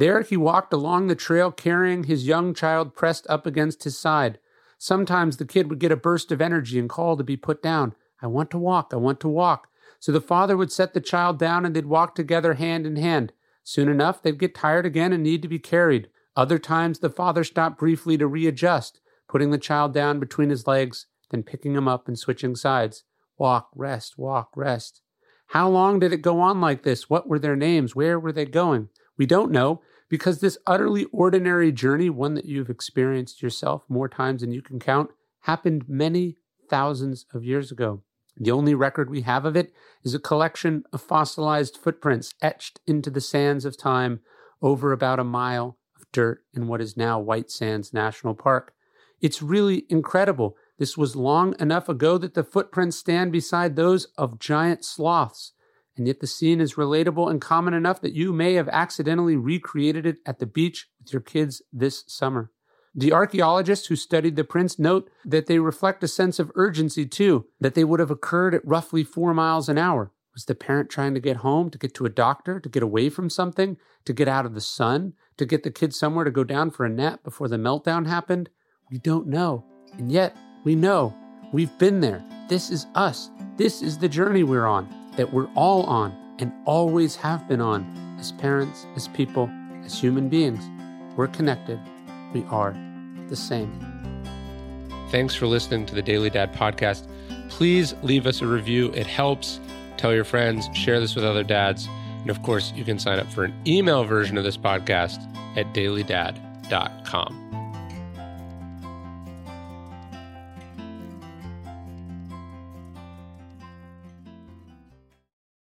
There he walked along the trail carrying his young child pressed up against his side. Sometimes the kid would get a burst of energy and call to be put down. I want to walk, I want to walk. So the father would set the child down and they'd walk together hand in hand. Soon enough, they'd get tired again and need to be carried. Other times, the father stopped briefly to readjust, putting the child down between his legs, then picking him up and switching sides. Walk, rest, walk, rest. How long did it go on like this? What were their names? Where were they going? We don't know because this utterly ordinary journey, one that you've experienced yourself more times than you can count, happened many thousands of years ago. The only record we have of it is a collection of fossilized footprints etched into the sands of time over about a mile of dirt in what is now White Sands National Park. It's really incredible. This was long enough ago that the footprints stand beside those of giant sloths, and yet the scene is relatable and common enough that you may have accidentally recreated it at the beach with your kids this summer. The archaeologists who studied the prints note that they reflect a sense of urgency too, that they would have occurred at roughly four miles an hour. Was the parent trying to get home, to get to a doctor, to get away from something, to get out of the sun, to get the kids somewhere to go down for a nap before the meltdown happened? We don't know. And yet, we know. We've been there. This is us. This is the journey we're on, that we're all on, and always have been on, as parents, as people, as human beings. We're connected we are the same. Thanks for listening to the Daily Dad podcast. Please leave us a review, it helps. Tell your friends, share this with other dads. And of course, you can sign up for an email version of this podcast at dailydad.com.